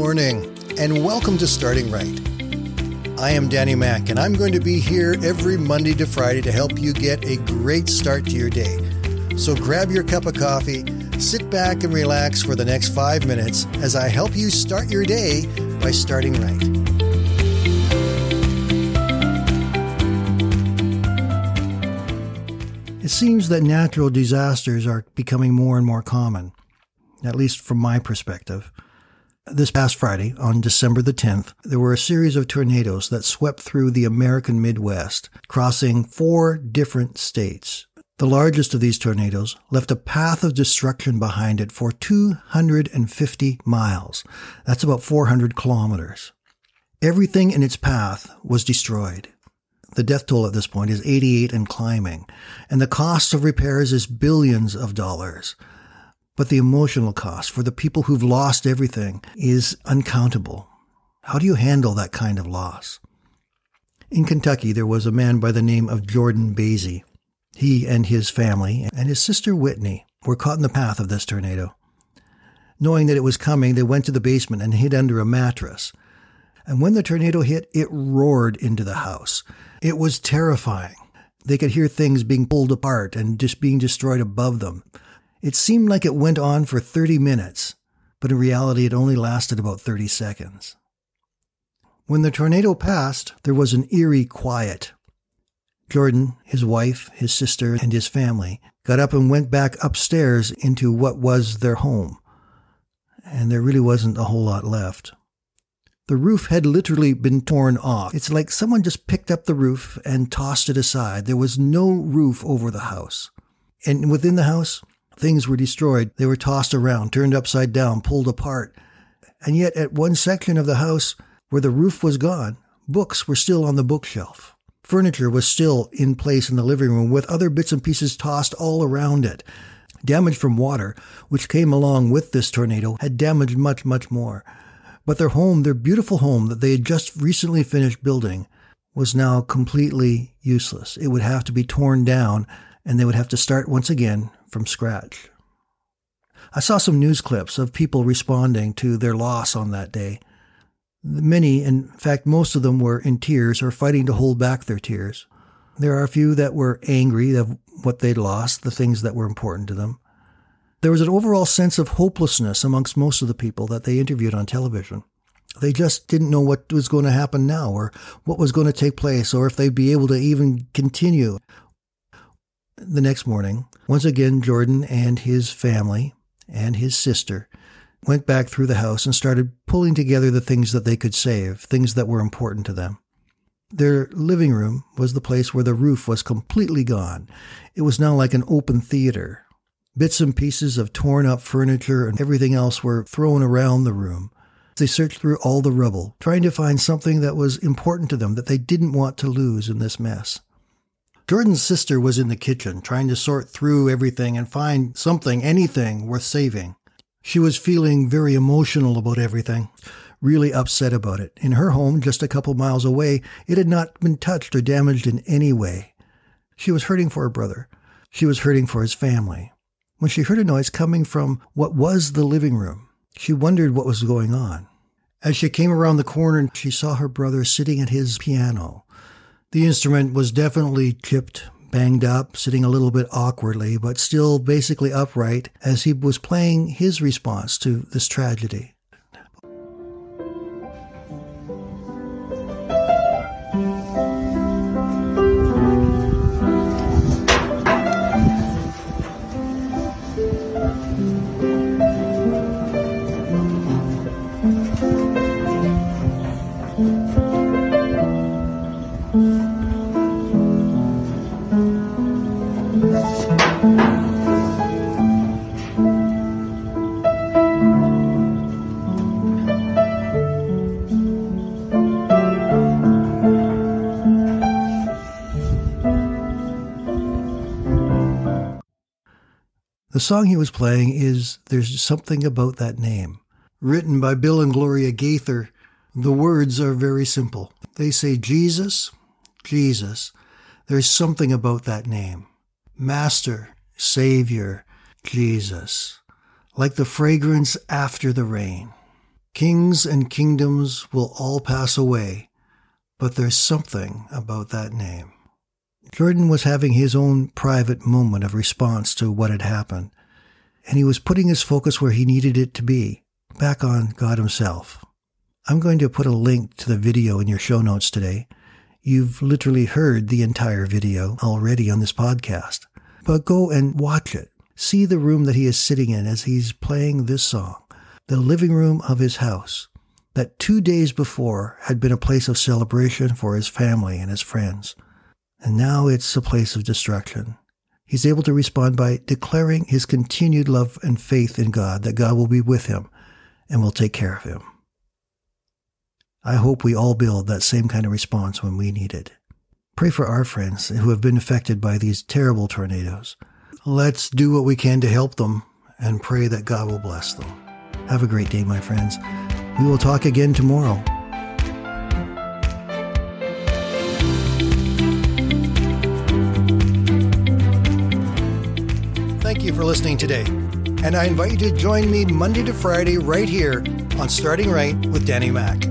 morning, and welcome to Starting Right. I am Danny Mack, and I'm going to be here every Monday to Friday to help you get a great start to your day. So grab your cup of coffee, sit back, and relax for the next five minutes as I help you start your day by starting right. It seems that natural disasters are becoming more and more common, at least from my perspective. This past Friday, on December the 10th, there were a series of tornadoes that swept through the American Midwest, crossing four different states. The largest of these tornadoes left a path of destruction behind it for 250 miles. That's about 400 kilometers. Everything in its path was destroyed. The death toll at this point is 88 and climbing, and the cost of repairs is billions of dollars. But the emotional cost for the people who've lost everything is uncountable. How do you handle that kind of loss? In Kentucky, there was a man by the name of Jordan Baize. He and his family and his sister Whitney were caught in the path of this tornado. Knowing that it was coming, they went to the basement and hid under a mattress. And when the tornado hit, it roared into the house. It was terrifying. They could hear things being pulled apart and just being destroyed above them. It seemed like it went on for 30 minutes, but in reality, it only lasted about 30 seconds. When the tornado passed, there was an eerie quiet. Jordan, his wife, his sister, and his family got up and went back upstairs into what was their home. And there really wasn't a whole lot left. The roof had literally been torn off. It's like someone just picked up the roof and tossed it aside. There was no roof over the house. And within the house, Things were destroyed. They were tossed around, turned upside down, pulled apart. And yet, at one section of the house where the roof was gone, books were still on the bookshelf. Furniture was still in place in the living room with other bits and pieces tossed all around it. Damage from water, which came along with this tornado, had damaged much, much more. But their home, their beautiful home that they had just recently finished building, was now completely useless. It would have to be torn down and they would have to start once again from scratch. I saw some news clips of people responding to their loss on that day. Many, in fact, most of them were in tears or fighting to hold back their tears. There are a few that were angry of what they'd lost, the things that were important to them. There was an overall sense of hopelessness amongst most of the people that they interviewed on television. They just didn't know what was going to happen now or what was going to take place or if they'd be able to even continue the next morning, once again, Jordan and his family and his sister went back through the house and started pulling together the things that they could save, things that were important to them. Their living room was the place where the roof was completely gone. It was now like an open theater. Bits and pieces of torn up furniture and everything else were thrown around the room. They searched through all the rubble, trying to find something that was important to them that they didn't want to lose in this mess. Jordan's sister was in the kitchen trying to sort through everything and find something, anything worth saving. She was feeling very emotional about everything, really upset about it. In her home, just a couple miles away, it had not been touched or damaged in any way. She was hurting for her brother. She was hurting for his family. When she heard a noise coming from what was the living room, she wondered what was going on. As she came around the corner, she saw her brother sitting at his piano. The instrument was definitely chipped, banged up, sitting a little bit awkwardly, but still basically upright as he was playing his response to this tragedy. The song he was playing is There's Something About That Name. Written by Bill and Gloria Gaither, the words are very simple. They say, Jesus, Jesus, there's something about that name. Master, Savior, Jesus, like the fragrance after the rain. Kings and kingdoms will all pass away, but there's something about that name. Jordan was having his own private moment of response to what had happened, and he was putting his focus where he needed it to be, back on God Himself. I'm going to put a link to the video in your show notes today. You've literally heard the entire video already on this podcast, but go and watch it. See the room that he is sitting in as he's playing this song, the living room of his house, that two days before had been a place of celebration for his family and his friends. And now it's a place of destruction. He's able to respond by declaring his continued love and faith in God, that God will be with him and will take care of him. I hope we all build that same kind of response when we need it. Pray for our friends who have been affected by these terrible tornadoes. Let's do what we can to help them and pray that God will bless them. Have a great day, my friends. We will talk again tomorrow. Thank you for listening today. And I invite you to join me Monday to Friday right here on Starting Right with Danny Mack.